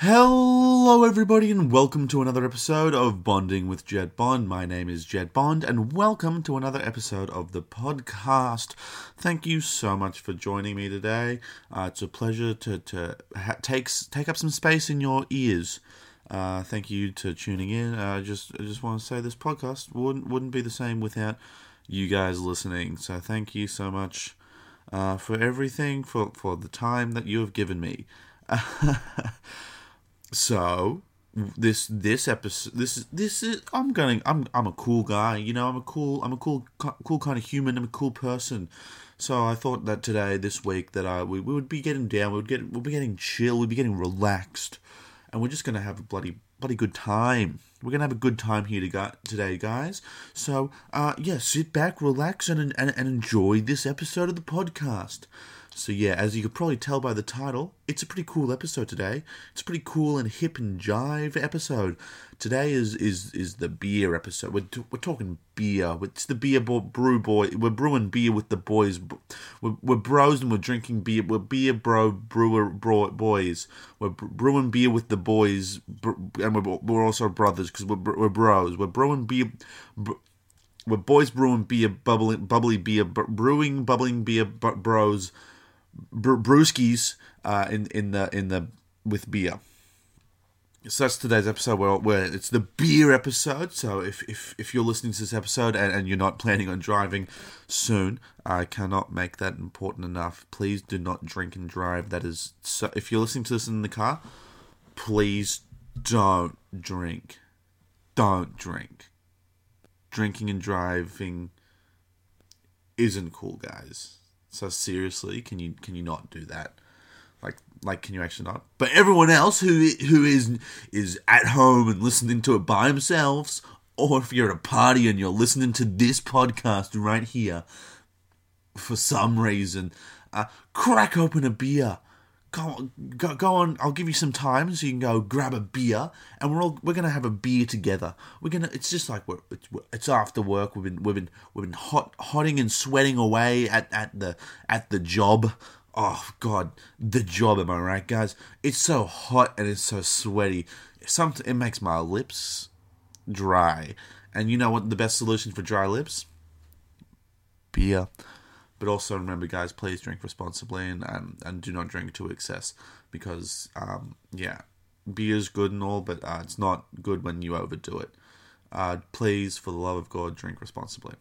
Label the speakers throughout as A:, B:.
A: Hello, everybody, and welcome to another episode of Bonding with Jed Bond. My name is Jed Bond, and welcome to another episode of the podcast. Thank you so much for joining me today. Uh, it's a pleasure to to ha- take take up some space in your ears. Uh, thank you to tuning in. Uh, just I just want to say this podcast wouldn't wouldn't be the same without you guys listening. So thank you so much uh, for everything for for the time that you have given me. so this this episode this is this is I'm going I'm I'm a cool guy you know I'm a cool I'm a cool cool kind of human I'm a cool person. So I thought that today this week that I we, we would be getting down we would get we'll be getting chill we'd be getting relaxed and we're just gonna have a bloody bloody good time. We're gonna have a good time here to go, today guys. So uh yeah sit back relax and, and and enjoy this episode of the podcast so yeah, as you could probably tell by the title, it's a pretty cool episode today. It's a pretty cool and hip and jive episode. Today is is is the beer episode. We're, t- we're talking beer. It's the beer bo- brew boy. We're brewing beer with the boys. We're, we're bros and we're drinking beer. We're beer bro brewer bro, boys. We're brewing beer with the boys, and we're, we're also brothers because we're we're bros. We're brewing beer. we're boys brewing beer, bubbling, bubbly beer, brewing, bubbling beer, bros br- brewskis uh, in in the in the with beer. So that's today's episode where, where it's the beer episode. So if, if, if you're listening to this episode and, and you're not planning on driving soon, I cannot make that important enough. Please do not drink and drive. That is so. If you're listening to this in the car, please don't drink. Don't drink. Drinking and driving isn't cool, guys. So seriously, can you can you not do that? Like like can you actually not? But everyone else who who is is at home and listening to it by themselves, or if you're at a party and you're listening to this podcast right here, for some reason, uh, crack open a beer go on, go, go on. I'll give you some time so you can go grab a beer, and we're all we're gonna have a beer together. We're gonna. It's just like we're it's, it's after work. We've been we've been we've been hot hotting and sweating away at at the at the job. Oh God, the job. Am I right, guys? It's so hot and it's so sweaty. Some it makes my lips dry. And you know what? The best solution for dry lips? Beer. But also remember, guys, please drink responsibly and and, and do not drink to excess because um, yeah, beer is good and all, but uh, it's not good when you overdo it. Uh, please, for the love of God, drink responsibly.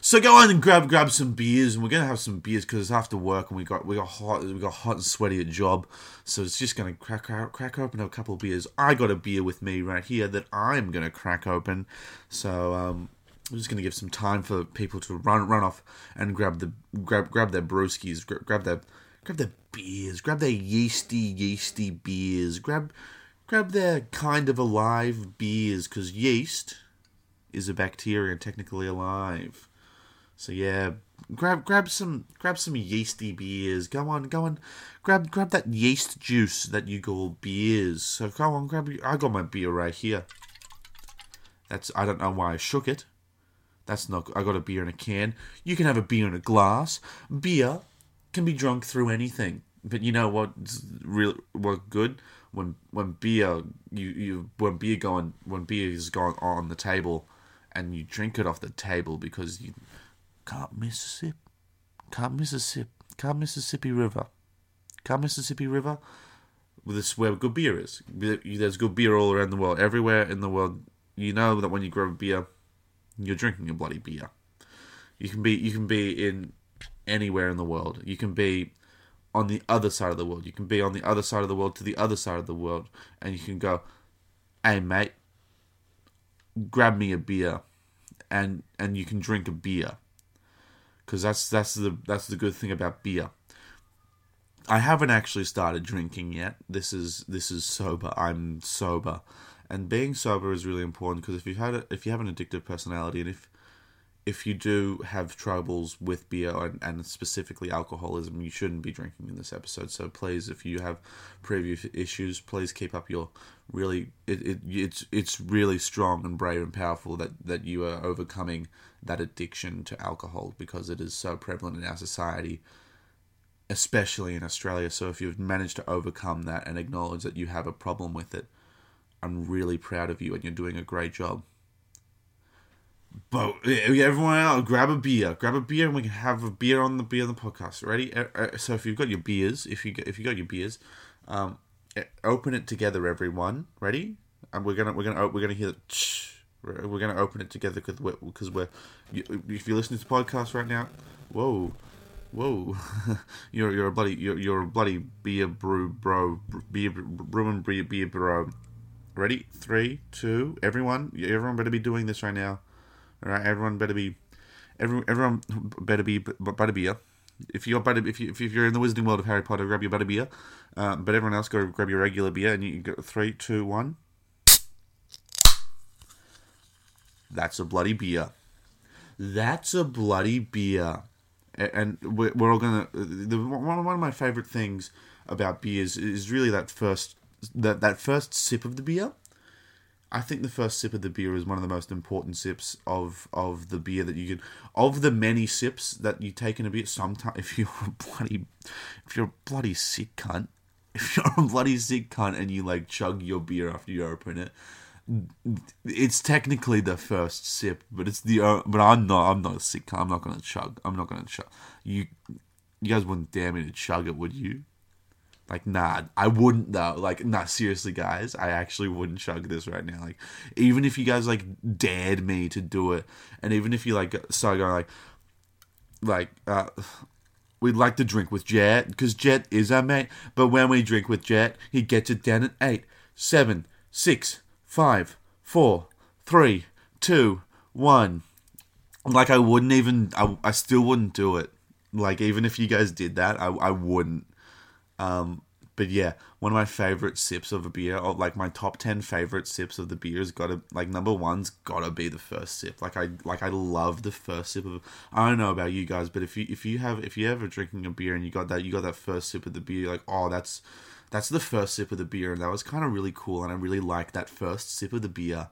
A: So go on and grab grab some beers, and we're gonna have some beers because it's after work, and we got we got hot we got hot and sweaty at job, so it's just gonna crack crack, crack open a couple of beers. I got a beer with me right here that I'm gonna crack open. So um, I'm just going to give some time for people to run run off and grab the grab grab their brewskis, grab, grab their grab their beers, grab their yeasty yeasty beers, grab grab their kind of alive beers because yeast is a bacteria technically alive. So yeah, grab grab some grab some yeasty beers. Go on, go on, grab grab that yeast juice that you call beers. So go on, grab. I got my beer right here. That's I don't know why I shook it. That's not. I got a beer in a can. You can have a beer in a glass. Beer can be drunk through anything. But you know what's real? What good when when beer you you when beer going when beer is going on the table, and you drink it off the table because you can't miss a sip. Can't miss a sip. Can't Mississippi River. Can't Mississippi River. This where good beer is. There's good beer all around the world. Everywhere in the world, you know that when you grab a beer you're drinking a bloody beer. You can be you can be in anywhere in the world. You can be on the other side of the world. You can be on the other side of the world to the other side of the world, and you can go, "Hey, mate, grab me a beer," and and you can drink a beer, because that's that's the that's the good thing about beer. I haven't actually started drinking yet. This is this is sober. I'm sober and being sober is really important because if you've had a, if you have an addictive personality and if if you do have troubles with beer and, and, specifically alcoholism, you shouldn't be drinking in this episode. So please, if you have previous issues, please keep up your really. It, it it's it's really strong and brave and powerful that that you are overcoming that addiction to alcohol because it is so prevalent in our society, especially in Australia. So if you've managed to overcome that and acknowledge that you have a problem with it, I'm really proud of you and you're doing a great job. But everyone else, grab a beer, grab a beer, and we can have a beer on the beer on the podcast. Ready? Uh, uh, so if you've got your beers, if you if you got your beers, um, open it together, everyone. Ready? And we're gonna we're gonna we're gonna hear the. We're gonna open it together because we're because we're. If you're listening to the podcast right now, whoa, whoa, you're you're a bloody you're, you're a bloody beer brew bro beer brewing beer beer bro. Ready? Three, two, everyone, everyone better be doing this right now. All right, everyone better be, everyone, everyone better be better beer. If you're butter, if you if you're in the Wizarding World of Harry Potter, grab your butter beer. Uh, but everyone else, go grab your regular beer, and you go three, two, one. That's a bloody beer. That's a bloody beer. And we're, we're all gonna. The, one of my favorite things about beers is really that first that that first sip of the beer. I think the first sip of the beer is one of the most important sips of of the beer that you can of the many sips that you take in a beer. Sometimes, if you're a bloody, if you're a bloody sick cunt, if you're a bloody sick cunt and you like chug your beer after you open it, it's technically the first sip, but it's the uh, but I'm not I'm not a sick cunt. I'm not gonna chug. I'm not gonna chug. You you guys wouldn't dare me to chug it, would you? Like, nah, I wouldn't though. Like, nah, seriously, guys, I actually wouldn't chug this right now. Like, even if you guys like dared me to do it, and even if you like started going like, like, uh, we'd like to drink with Jet because Jet is our mate. But when we drink with Jet, he gets it down at eight, seven, six, five, four, three, two, one. Like, I wouldn't even. I, I still wouldn't do it. Like, even if you guys did that, I I wouldn't. Um, but yeah, one of my favorite sips of a beer, or like my top ten favorite sips of the beer, has got to like number one's gotta be the first sip. Like I like I love the first sip of. I don't know about you guys, but if you if you have if you ever drinking a beer and you got that you got that first sip of the beer, like oh that's that's the first sip of the beer, and that was kind of really cool, and I really like that first sip of the beer.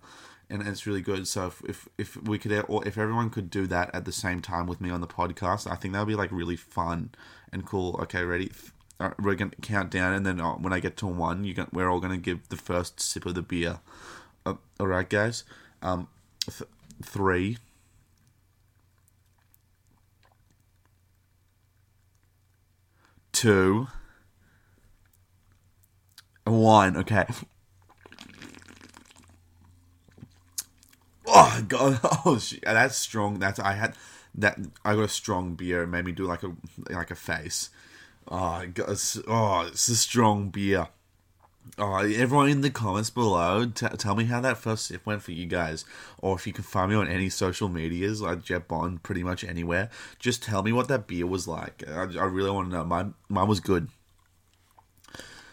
A: And it's really good. So if, if if we could, or if everyone could do that at the same time with me on the podcast, I think that would be like really fun and cool. Okay, ready? Uh, we're gonna count down, and then uh, when I get to one, you we're all gonna give the first sip of the beer. Uh, all right, guys. Um, th- three. Two. One. Okay. Oh god! Oh shit! That's strong. That's I had that. I got a strong beer. It made me do like a like a face. Oh, it's, oh, it's a strong beer. Oh, everyone in the comments below, t- tell me how that first sip went for you guys. Or if you can find me on any social medias, like Jet Bond, pretty much anywhere, just tell me what that beer was like. I, I really want to know. Mine, mine was good.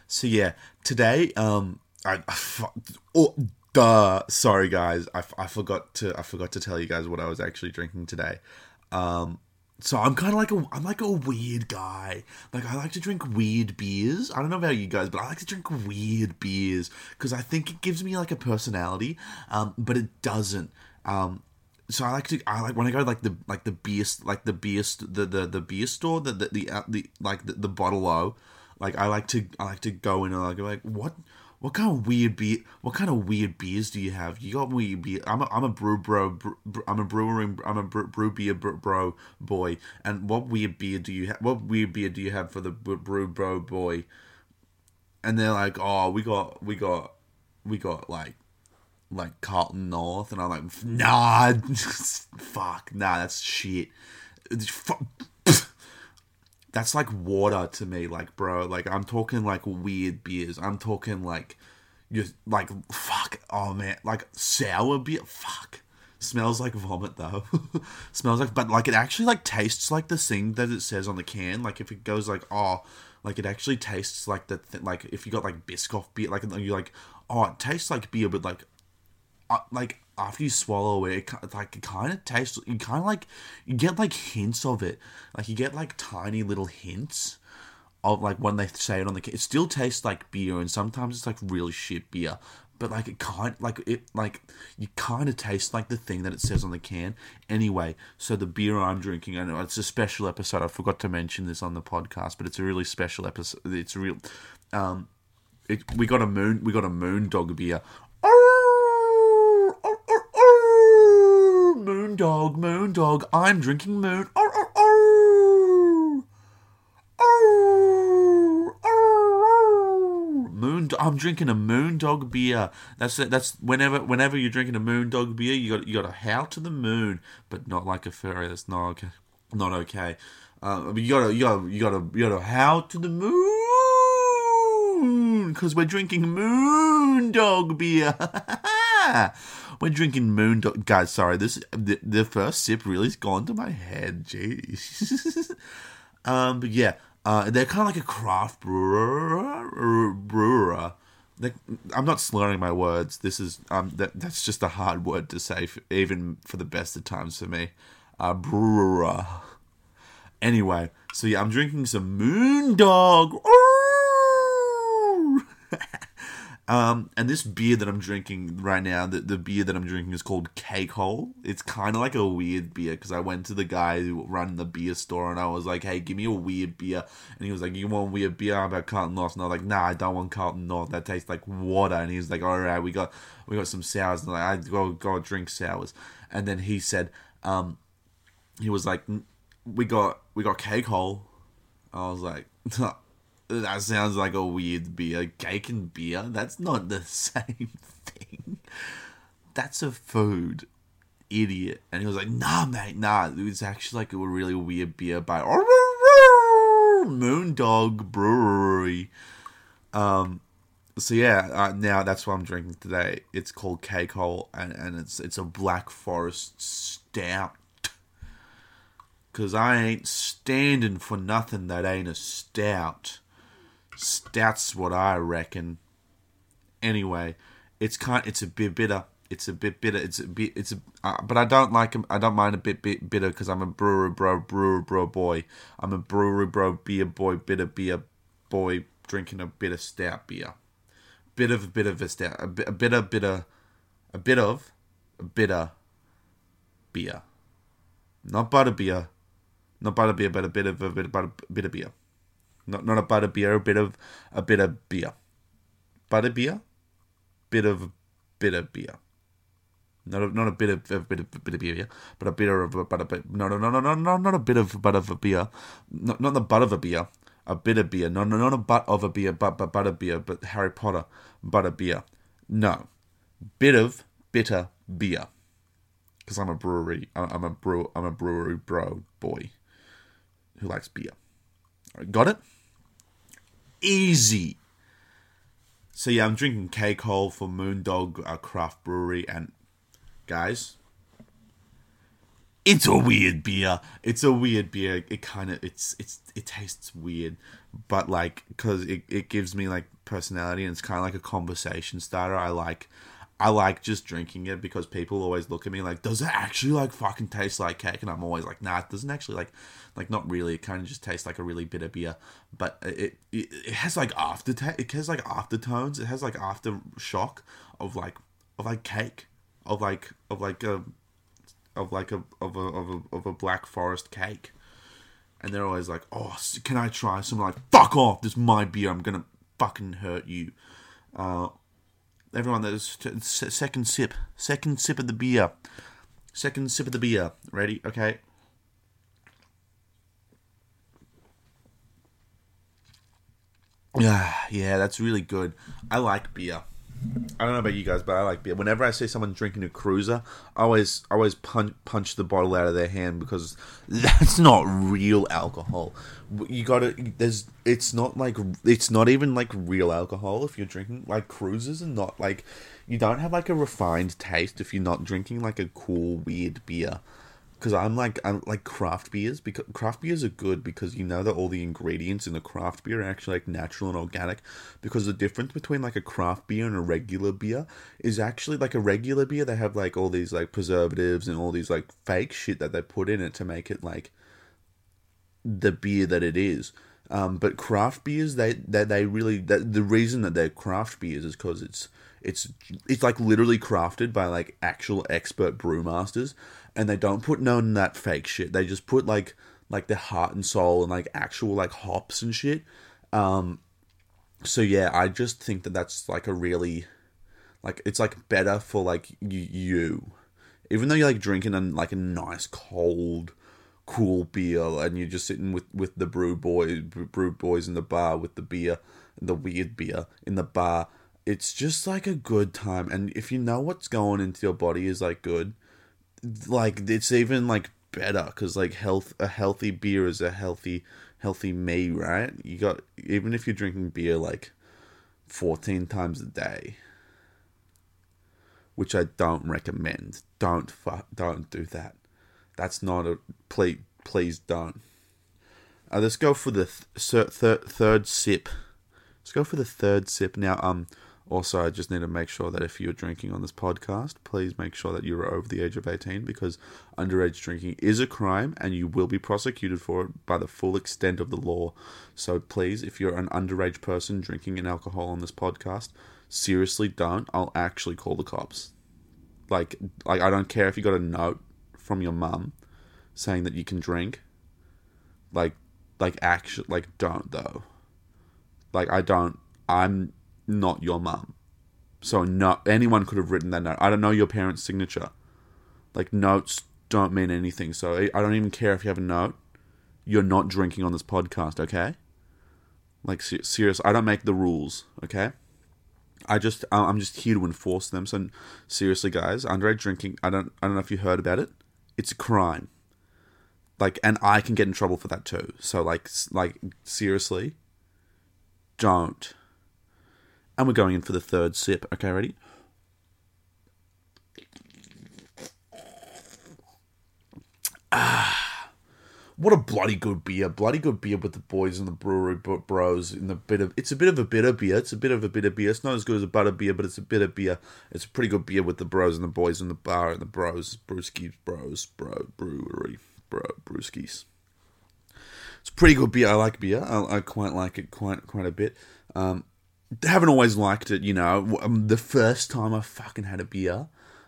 A: So yeah, today, um, I, I oh, duh, sorry guys, I, I forgot to, I forgot to tell you guys what I was actually drinking today. Um, so I'm kind of like a I'm like a weird guy. Like I like to drink weird beers. I don't know about you guys, but I like to drink weird beers because I think it gives me like a personality. Um, but it doesn't. Um, so I like to I like when I go like the like the beer like the beer the the, the beer store the the the, uh, the like the, the bottle o. Like I like to I like to go in and like like what what kind of weird beer? What kind of weird beers do you have? You got weird beer. I'm a, I'm a brew bro. I'm a brewing. I'm a brew, brew beer bro boy. And what weird beer do you have? What weird beer do you have for the brew bro boy? And they're like, oh, we got we got we got like like Carlton North, and I'm like, nah, fuck, nah, that's shit that's like water to me like bro. Like i'm talking like weird beers. I'm talking like you like fuck oh man. Like sour beer fuck. Smells like vomit though. Smells like but like it actually like tastes like the thing that it says on the can. Like if it goes like oh like it actually tastes like the th- like if you got like biscoff beer like you like oh it tastes like beer but like uh, like after you swallow it, it like it kind of tastes. You kind of like you get like hints of it. Like you get like tiny little hints of like when they say it on the. Can it still tastes like beer, and sometimes it's like really shit beer. but like it kind like it like you kind of taste like the thing that it says on the can. Anyway, so the beer I'm drinking, I know it's a special episode. I forgot to mention this on the podcast, but it's a really special episode. It's real. Um, it, we got a moon. We got a moon dog beer. Moon dog. I'm drinking moon. Moon. I'm drinking a moon dog beer. That's it. That's whenever whenever you're drinking a moon dog beer, you got you got to howl to the moon, but not like a furry. That's not okay. Not okay. Uh, you gotta you gotta you gotta you gotta howl to the moon because we're drinking moon dog we're drinking moon dog. Guys, sorry. This the, the first sip really's gone to my head. Jeez. um, but yeah. Uh, they're kind of like a craft brewer. brewer. Like, I'm not slurring my words. This is um that that's just a hard word to say, for, even for the best of times for me. Uh, brewer. Anyway, so yeah, I'm drinking some Moon Dog. Um, and this beer that I'm drinking right now, the, the beer that I'm drinking is called Cake Hole. It's kind of like a weird beer because I went to the guy who run the beer store and I was like, hey, give me a weird beer. And he was like, you want weird beer? How about Carlton North? And I was like, nah, I don't want Carlton North. That tastes like water. And he was like, all right, we got we got some sours. And like, I go go drink sours. And then he said, um, he was like, we got we got Cake Hole. I was like. that sounds like a weird beer. Cake and beer? That's not the same thing. That's a food. Idiot. And he was like, nah, mate, nah. It was actually like a really weird beer by Moondog Brewery. Um, so yeah, uh, now that's what I'm drinking today. It's called Cake Hole, and, and it's it's a Black Forest Stout. Cause I ain't standing for nothing that ain't a stout. That's what I reckon. Anyway, it's kind. It's a bit bitter. It's a bit bitter. It's a bit. It's a. Uh, but I don't like. I don't mind a bit bit bitter because I'm a brewer bro, brewer bro boy. I'm a brewery bro, beer boy, bitter beer boy, drinking a bit of stout beer. Bit of a bit of a stout. A bit. A bit of bitter. A bit of. A bitter. Beer. Not butter beer. Not butter beer, but a bit of a bit of butter, of beer. Not not a butter beer, a bit of a bit of beer. Butter beer, bit of bitter beer. Not a, not a bit of a bit of bit of beer, but a bit of a butter. No, no, no, no, no, no, not a bit of butt of a beer. Not not the butt of a beer. A bit of beer. No, no, not a butt of a beer, but but butter beer. But Harry Potter, butter beer. No, bit of bitter beer. Because I'm a brewery. I'm a brew. I'm a brewery bro boy who likes beer. Got it? Easy. So yeah, I'm drinking Cake Hole for Moondog uh, Craft Brewery, and guys, it's a weird beer. It's a weird beer. It kind of it's it's it tastes weird, but like because it it gives me like personality and it's kind of like a conversation starter. I like I like just drinking it because people always look at me like, does it actually like fucking taste like cake? And I'm always like, nah, it doesn't actually like, like not really. It kind of just tastes like a really bitter beer, but it it, it has like after it has like aftertones. It has like aftershock of like of like cake, of like of like a of like a of a of a of a black forest cake. And they're always like, oh, can I try? Some like, fuck off! This is my beer. I'm gonna fucking hurt you. Uh, everyone that is second sip second sip of the beer second sip of the beer. Ready? Okay. Yeah yeah that's really good. I like beer I don't know about you guys, but I like beer. Whenever I see someone drinking a cruiser, I always I always punch punch the bottle out of their hand because that's not real alcohol. You got to there's it's not like it's not even like real alcohol if you're drinking like cruisers and not like you don't have like a refined taste if you're not drinking like a cool weird beer because I'm like I'm like craft beers because craft beers are good because you know that all the ingredients in the craft beer are actually like natural and organic because the difference between like a craft beer and a regular beer is actually like a regular beer they have like all these like preservatives and all these like fake shit that they put in it to make it like the beer that it is. Um, but craft beers, they they, they really that, the reason that they're craft beers is because it's it's it's like literally crafted by like actual expert brewmasters, and they don't put none of that fake shit. They just put like like their heart and soul and like actual like hops and shit. Um, so yeah, I just think that that's like a really like it's like better for like you, even though you're like drinking like a nice cold cool beer and you're just sitting with with the brew boys brew boys in the bar with the beer the weird beer in the bar it's just like a good time and if you know what's going into your body is like good like it's even like better because like health a healthy beer is a healthy healthy me right you got even if you're drinking beer like 14 times a day which i don't recommend don't fu- don't do that that's not a please. Please don't. Uh, let's go for the th- third third sip. Let's go for the third sip now. Um. Also, I just need to make sure that if you're drinking on this podcast, please make sure that you're over the age of 18 because underage drinking is a crime and you will be prosecuted for it by the full extent of the law. So please, if you're an underage person drinking an alcohol on this podcast, seriously don't. I'll actually call the cops. Like, like I don't care if you got a note from your mum saying that you can drink. Like, like actually, like don't though. Like I don't. I'm not your mum, so no. Anyone could have written that note. I don't know your parents' signature. Like notes don't mean anything. So I don't even care if you have a note. You're not drinking on this podcast, okay? Like serious. I don't make the rules, okay? I just I'm just here to enforce them. So seriously, guys, underage drinking. I don't I don't know if you heard about it. It's a crime. Like, and I can get in trouble for that too. So like like seriously, don't. And we're going in for the third sip. Okay, ready? Ah, what a bloody good beer! Bloody good beer with the boys and the brewery bros in the bit of. It's a bit of a bitter beer. It's a bit of a bitter beer. It's not as good as a butter beer, but it's a bitter beer. It's a pretty good beer with the bros and the boys in the bar and the bros, brewskis, bros, bro, brewery, bro, brewskis. It's pretty good beer. I like beer. I, I quite like it quite quite a bit. Um, haven't always liked it, you know. Um, the first time I fucking had a beer,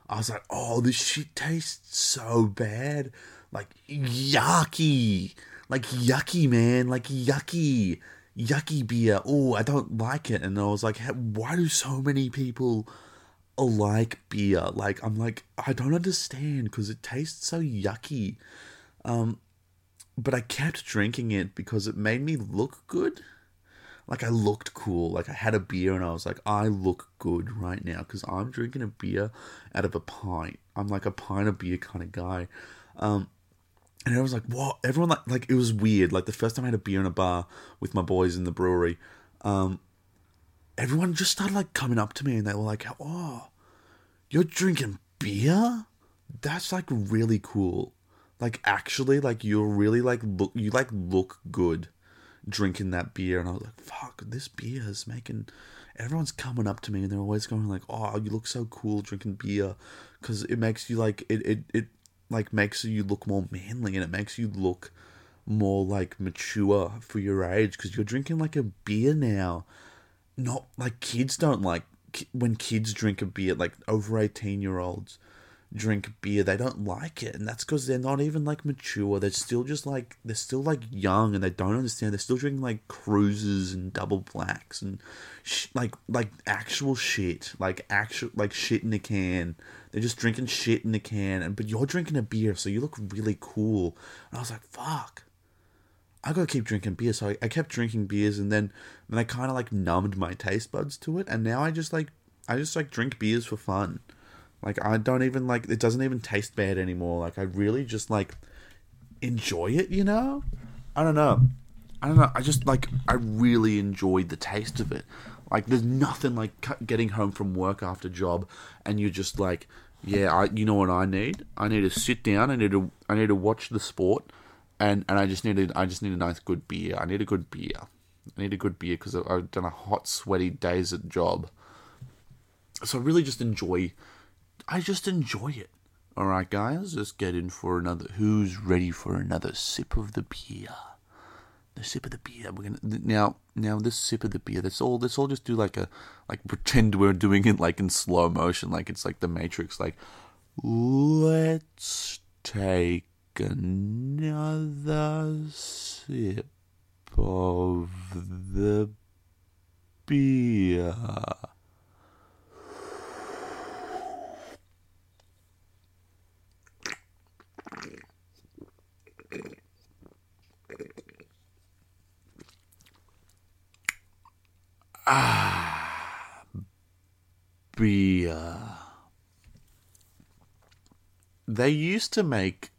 A: I was like, oh, this shit tastes so bad. Like, yucky. Like, yucky, man. Like, yucky. Yucky beer. Oh, I don't like it. And I was like, why do so many people like beer? Like, I'm like, I don't understand because it tastes so yucky. Um, but I kept drinking it because it made me look good like I looked cool. Like I had a beer and I was like, I look good right now because I'm drinking a beer out of a pint. I'm like a pint of beer kind of guy. Um, and I was like, what? Everyone like like it was weird. Like the first time I had a beer in a bar with my boys in the brewery, um, everyone just started like coming up to me and they were like, oh, you're drinking beer? That's like really cool. Like actually, like you're really like look you like look good drinking that beer, and I was like, "Fuck, this beer is making." Everyone's coming up to me, and they're always going like, "Oh, you look so cool drinking beer," because it makes you like it, it, it like makes you look more manly, and it makes you look more like mature for your age because you're drinking like a beer now. Not like kids don't like when kids drink a beer, like over eighteen year olds drink beer, they don't like it, and that's because they're not even like mature. They're still just like they're still like young, and they don't understand. They're still drinking like cruises and double blacks and sh- like like actual shit, like actual like shit in a can. They're just drinking shit in a can, and but you're drinking a beer, so you look really cool. And I was like, fuck. I gotta keep drinking beer, so I, I kept drinking beers, and then then I kind of like numbed my taste buds to it, and now I just like I just like drink beers for fun. Like I don't even like it doesn't even taste bad anymore. Like I really just like enjoy it, you know? I don't know. I don't know. I just like I really enjoyed the taste of it. Like there's nothing like getting home from work after job and you're just like, yeah, I you know what I need? I need to sit down. I need to I need to watch the sport and and I just needed I just need a nice good beer. I need a good beer. I need a good beer because I've done a hot sweaty days at job. So I really just enjoy I just enjoy it. All right, guys, let's get in for another. Who's ready for another sip of the beer? the sip of the beer. We're gonna now now this sip of the beer. Let's all let's all just do like a like pretend we're doing it like in slow motion, like it's like the Matrix. Like let's take another sip of the beer. Ah, beer. They used to make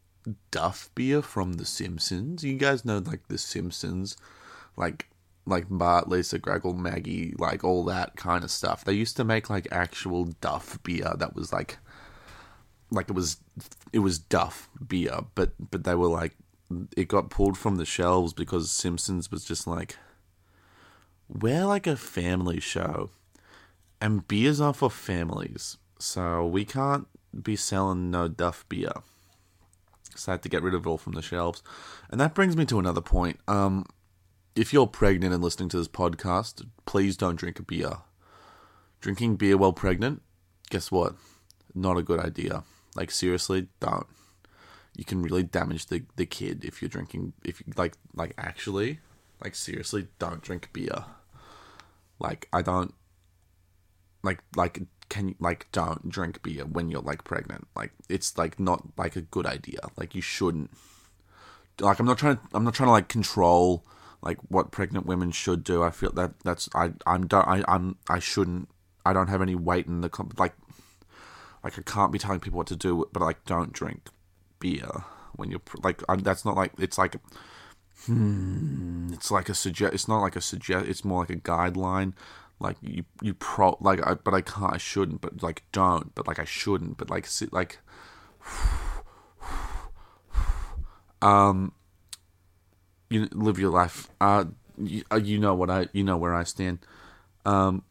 A: Duff beer from The Simpsons. You guys know, like The Simpsons, like like Bart, Lisa, Greggle, Maggie, like all that kind of stuff. They used to make like actual Duff beer that was like, like it was, it was Duff beer, but but they were like, it got pulled from the shelves because Simpsons was just like we're like a family show, and beers are for families, so we can't be selling no Duff beer. So I had to get rid of it all from the shelves, and that brings me to another point. Um, if you're pregnant and listening to this podcast, please don't drink a beer. Drinking beer while pregnant, guess what? Not a good idea. Like seriously, don't. You can really damage the, the kid if you're drinking if you like like actually like seriously don't drink beer. Like I don't like like can you like don't drink beer when you're like pregnant. Like it's like not like a good idea. Like you shouldn't. Like I'm not trying to I'm not trying to like control like what pregnant women should do. I feel that that's I I'm don't I I'm I shouldn't I don't have any weight in the like like I can't be telling people what to do, but like don't drink beer when you're like I'm, that's not like it's like hmm, it's like a suggest. It's not like a suggest. It's more like a guideline. Like you, you pro like, I, but I can't. I shouldn't. But like, don't. But like, I shouldn't. But like, sit like, um, you live your life. Uh, you, uh, you know what I. You know where I stand. Um,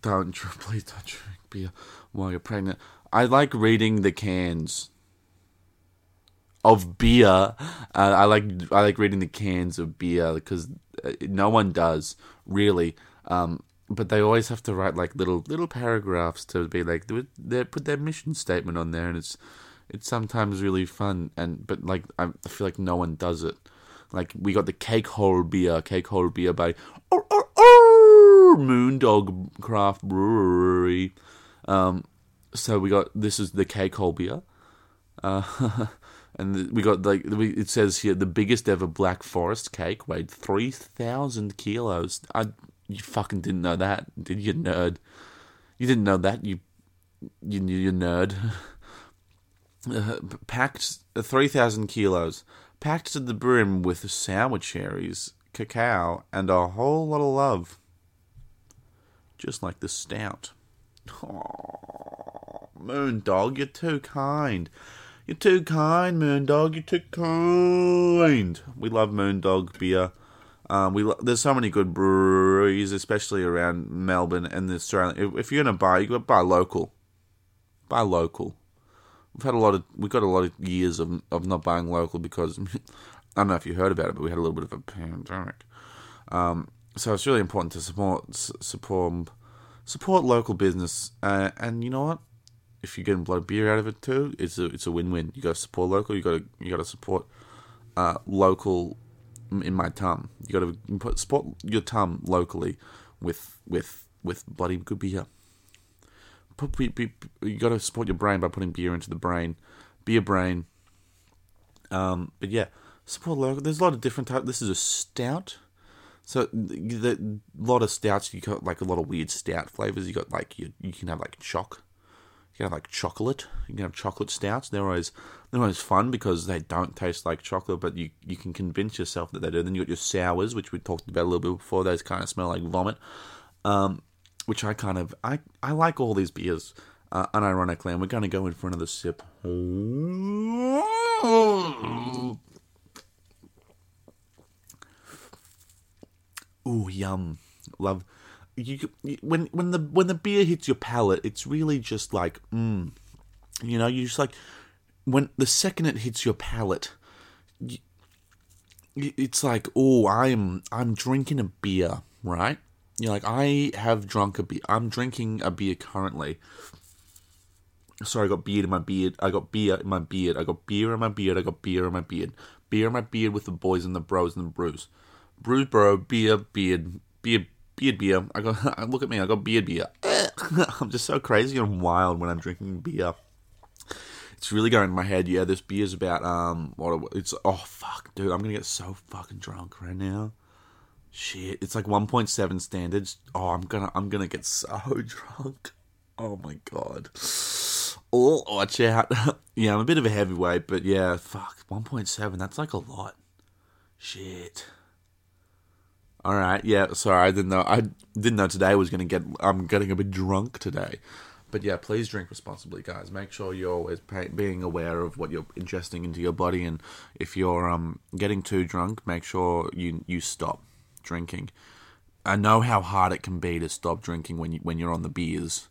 A: don't please don't drink beer while you're pregnant. I like reading the cans of beer. Uh, I like I like reading the cans of beer because uh, no one does really. Um, but they always have to write like little little paragraphs to be like they put their mission statement on there, and it's it's sometimes really fun. And but like I feel like no one does it. Like we got the cake hole beer, cake hole beer by oh, oh, oh, Moondog Craft Brewery. Um, so we got this is the cake hole beer. Uh, and we got like it says here the biggest ever Black Forest cake weighed three thousand kilos. I you fucking didn't know that, did you, nerd? You didn't know that, you you you nerd. Uh, packed three thousand kilos, packed to the brim with sour cherries, cacao, and a whole lot of love. Just like the stout. Oh, Moondog, you're too kind. You're too kind, Moondog. You're too kind. We love Moondog beer. Um, we lo- there's so many good breweries, especially around Melbourne and the Australian. If, if you're gonna buy, you got to buy local. Buy local. We've had a lot of we've got a lot of years of of not buying local because I don't know if you heard about it, but we had a little bit of a pandemic. Um, so it's really important to support support support local business. Uh, and you know what? If you're getting of beer out of it too, it's a it's a win win. You got to support local. You got to you got to support uh, local. In my tum, you got to support your tum locally with with with bloody good beer. Put, be, be, you got to support your brain by putting beer into the brain, beer brain. Um, but yeah, support local. There's a lot of different types. This is a stout. So the, a lot of stouts. You got like a lot of weird stout flavors. You got like you you can have like choc you have like chocolate. You can have chocolate stouts. They're always they're always fun because they don't taste like chocolate, but you you can convince yourself that they do. Then you got your sours, which we talked about a little bit before. Those kind of smell like vomit. Um, which I kind of I I like all these beers. Uh, unironically, and we're going to go in for another sip. Ooh, yum! Love you, when when the when the beer hits your palate, it's really just like mm, you know, you just like when the second it hits your palate, you, it's like, oh, I'm I'm drinking a beer, right? You're like, I have drunk a beer. I'm drinking a beer currently. Sorry, I got beard in my beard. I got beer in my beard. I got beer in my beard. I got beer in my beard. Beer in my beard with the boys and the bros and the brews. Brews, bro, beer, beard, beard, beard, beer. I got, look at me, I got beard, beer. I'm just so crazy and wild when I'm drinking beer. It's really going in my head. Yeah, this beer's about, um, what, it's, oh, fuck, dude, I'm gonna get so fucking drunk right now. Shit, it's like 1.7 standards. Oh, I'm gonna, I'm gonna get so drunk. Oh my god. Oh, watch out. yeah, I'm a bit of a heavyweight, but yeah, fuck, 1.7, that's like a lot. Shit. All right, yeah, sorry, I didn't know. I didn't know today was going to get, I'm getting a bit drunk today. But yeah, please drink responsibly, guys. Make sure you're always pay, being aware of what you're ingesting into your body, and if you're um getting too drunk, make sure you you stop drinking. I know how hard it can be to stop drinking when you when you're on the beers.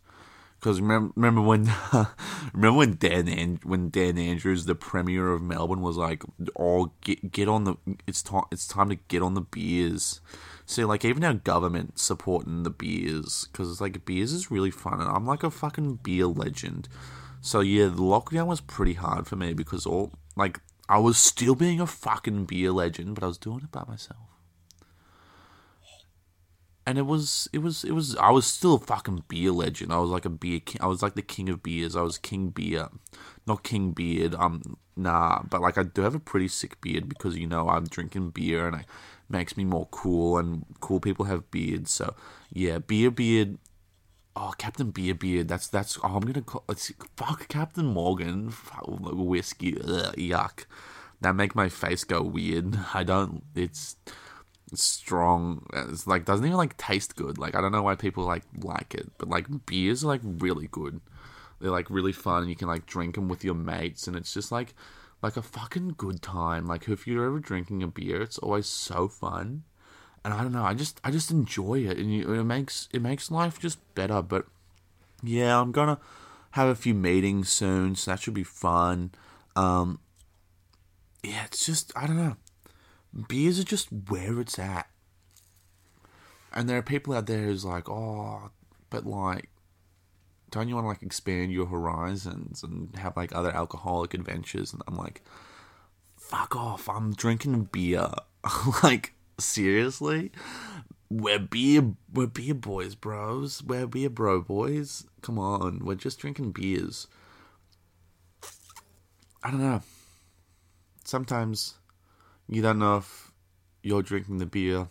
A: Because remember, remember when remember when Dan and when Dan Andrews, the premier of Melbourne, was like, "Oh, get get on the it's time it's time to get on the beers." So like even our government supporting the beers because like beers is really fun, and I'm like a fucking beer legend. So yeah, the lockdown was pretty hard for me because all like I was still being a fucking beer legend, but I was doing it by myself and it was it was it was I was still a fucking beer legend. I was like a beer king. I was like the king of beers. I was king beer, not king beard. Um, nah, but like I do have a pretty sick beard because you know I'm drinking beer and it makes me more cool. And cool people have beards, so yeah, beer beard. Oh, Captain Beer Beard. That's that's. Oh, I'm gonna call. Let's fuck Captain Morgan. Whiskey. Ugh, yuck. That make my face go weird. I don't. It's strong. It's like doesn't even like taste good. Like I don't know why people like like it, but like beers are like really good. They're like really fun. and You can like drink them with your mates, and it's just like like a fucking good time. Like if you're ever drinking a beer, it's always so fun. And I don't know, I just I just enjoy it, and you, it makes it makes life just better. But yeah, I'm gonna have a few meetings soon, so that should be fun. Um, yeah, it's just I don't know beers are just where it's at. And there are people out there who's like, oh, but like, don't you want to like expand your horizons and have like other alcoholic adventures? And I'm like, fuck off! I'm drinking beer. like seriously, we're beer, we're beer boys, bros. We're beer bro boys. Come on, we're just drinking beers. I don't know. Sometimes you don't know if you're drinking the beer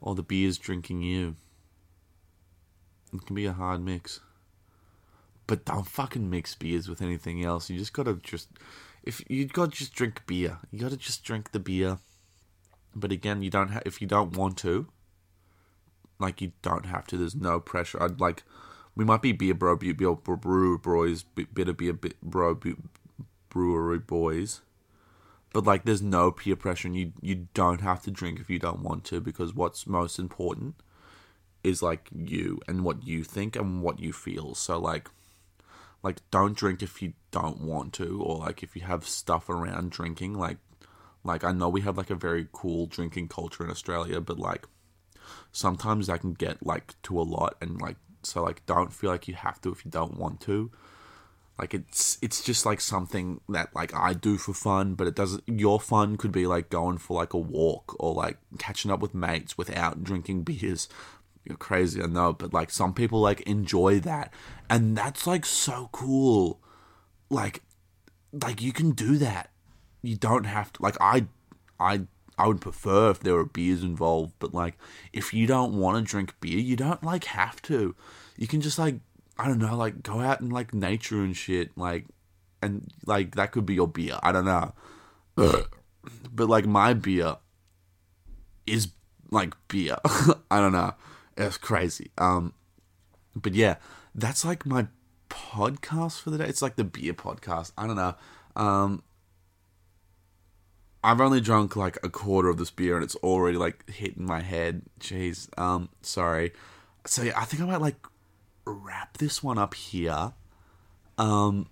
A: or the beer's drinking you. It can be a hard mix. But don't fucking mix beers with anything else. You just gotta just if you gotta just drink beer. You gotta just drink the beer. But again, you don't have if you don't want to. Like you don't have to. There's no pressure. I'd like we might be beer bro, beer, beer brew boys, bit of beer bro, brewery boys but like there's no peer pressure and you you don't have to drink if you don't want to because what's most important is like you and what you think and what you feel so like like don't drink if you don't want to or like if you have stuff around drinking like like I know we have like a very cool drinking culture in Australia but like sometimes that can get like to a lot and like so like don't feel like you have to if you don't want to like it's it's just like something that like I do for fun, but it doesn't. Your fun could be like going for like a walk or like catching up with mates without drinking beers. You're crazy, I know, but like some people like enjoy that, and that's like so cool. Like, like you can do that. You don't have to. Like I, I I would prefer if there were beers involved, but like if you don't want to drink beer, you don't like have to. You can just like I don't know, like go out in like nature and shit, like, and like that could be your beer. I don't know, but like my beer is like beer. I don't know, it's crazy. Um, but yeah, that's like my podcast for the day. It's like the beer podcast. I don't know. Um, I've only drunk like a quarter of this beer and it's already like hitting my head. Jeez. Um, sorry. So yeah, I think I might like wrap this one up here. Um,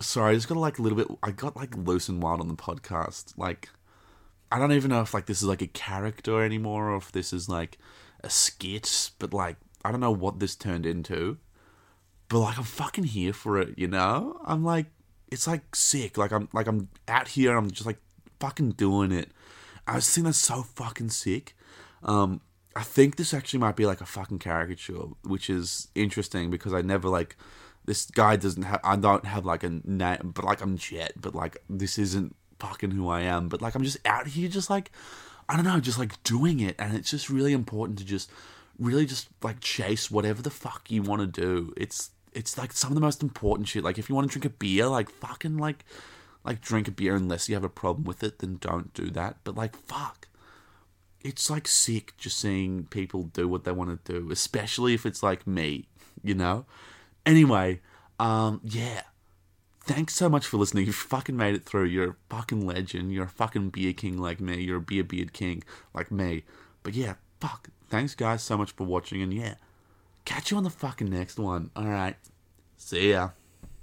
A: sorry, I just got like a little bit. I got like loose and wild on the podcast. Like, I don't even know if like this is like a character anymore or if this is like a skit, but like I don't know what this turned into. But like I'm fucking here for it, you know? I'm like it's like sick. Like I'm like I'm out here I'm just like fucking doing it. I was thinking that's so fucking sick. Um I think this actually might be like a fucking caricature, which is interesting because I never like this guy doesn't have I don't have like a name but like I'm Jet, but like this isn't fucking who I am, but like I'm just out here just like I don't know, just like doing it and it's just really important to just really just like chase whatever the fuck you want to do. It's it's like some of the most important shit. Like if you want to drink a beer, like fucking like like drink a beer unless you have a problem with it, then don't do that. But like fuck. It's like sick just seeing people do what they want to do, especially if it's like me, you know? Anyway, um, yeah thanks so much for listening. You fucking made it through. You're a fucking legend. You're a fucking beer king like me. You're a beer beard king like me. But yeah, fuck. Thanks guys so much for watching and yeah. Catch you on the fucking next one. Alright. See ya.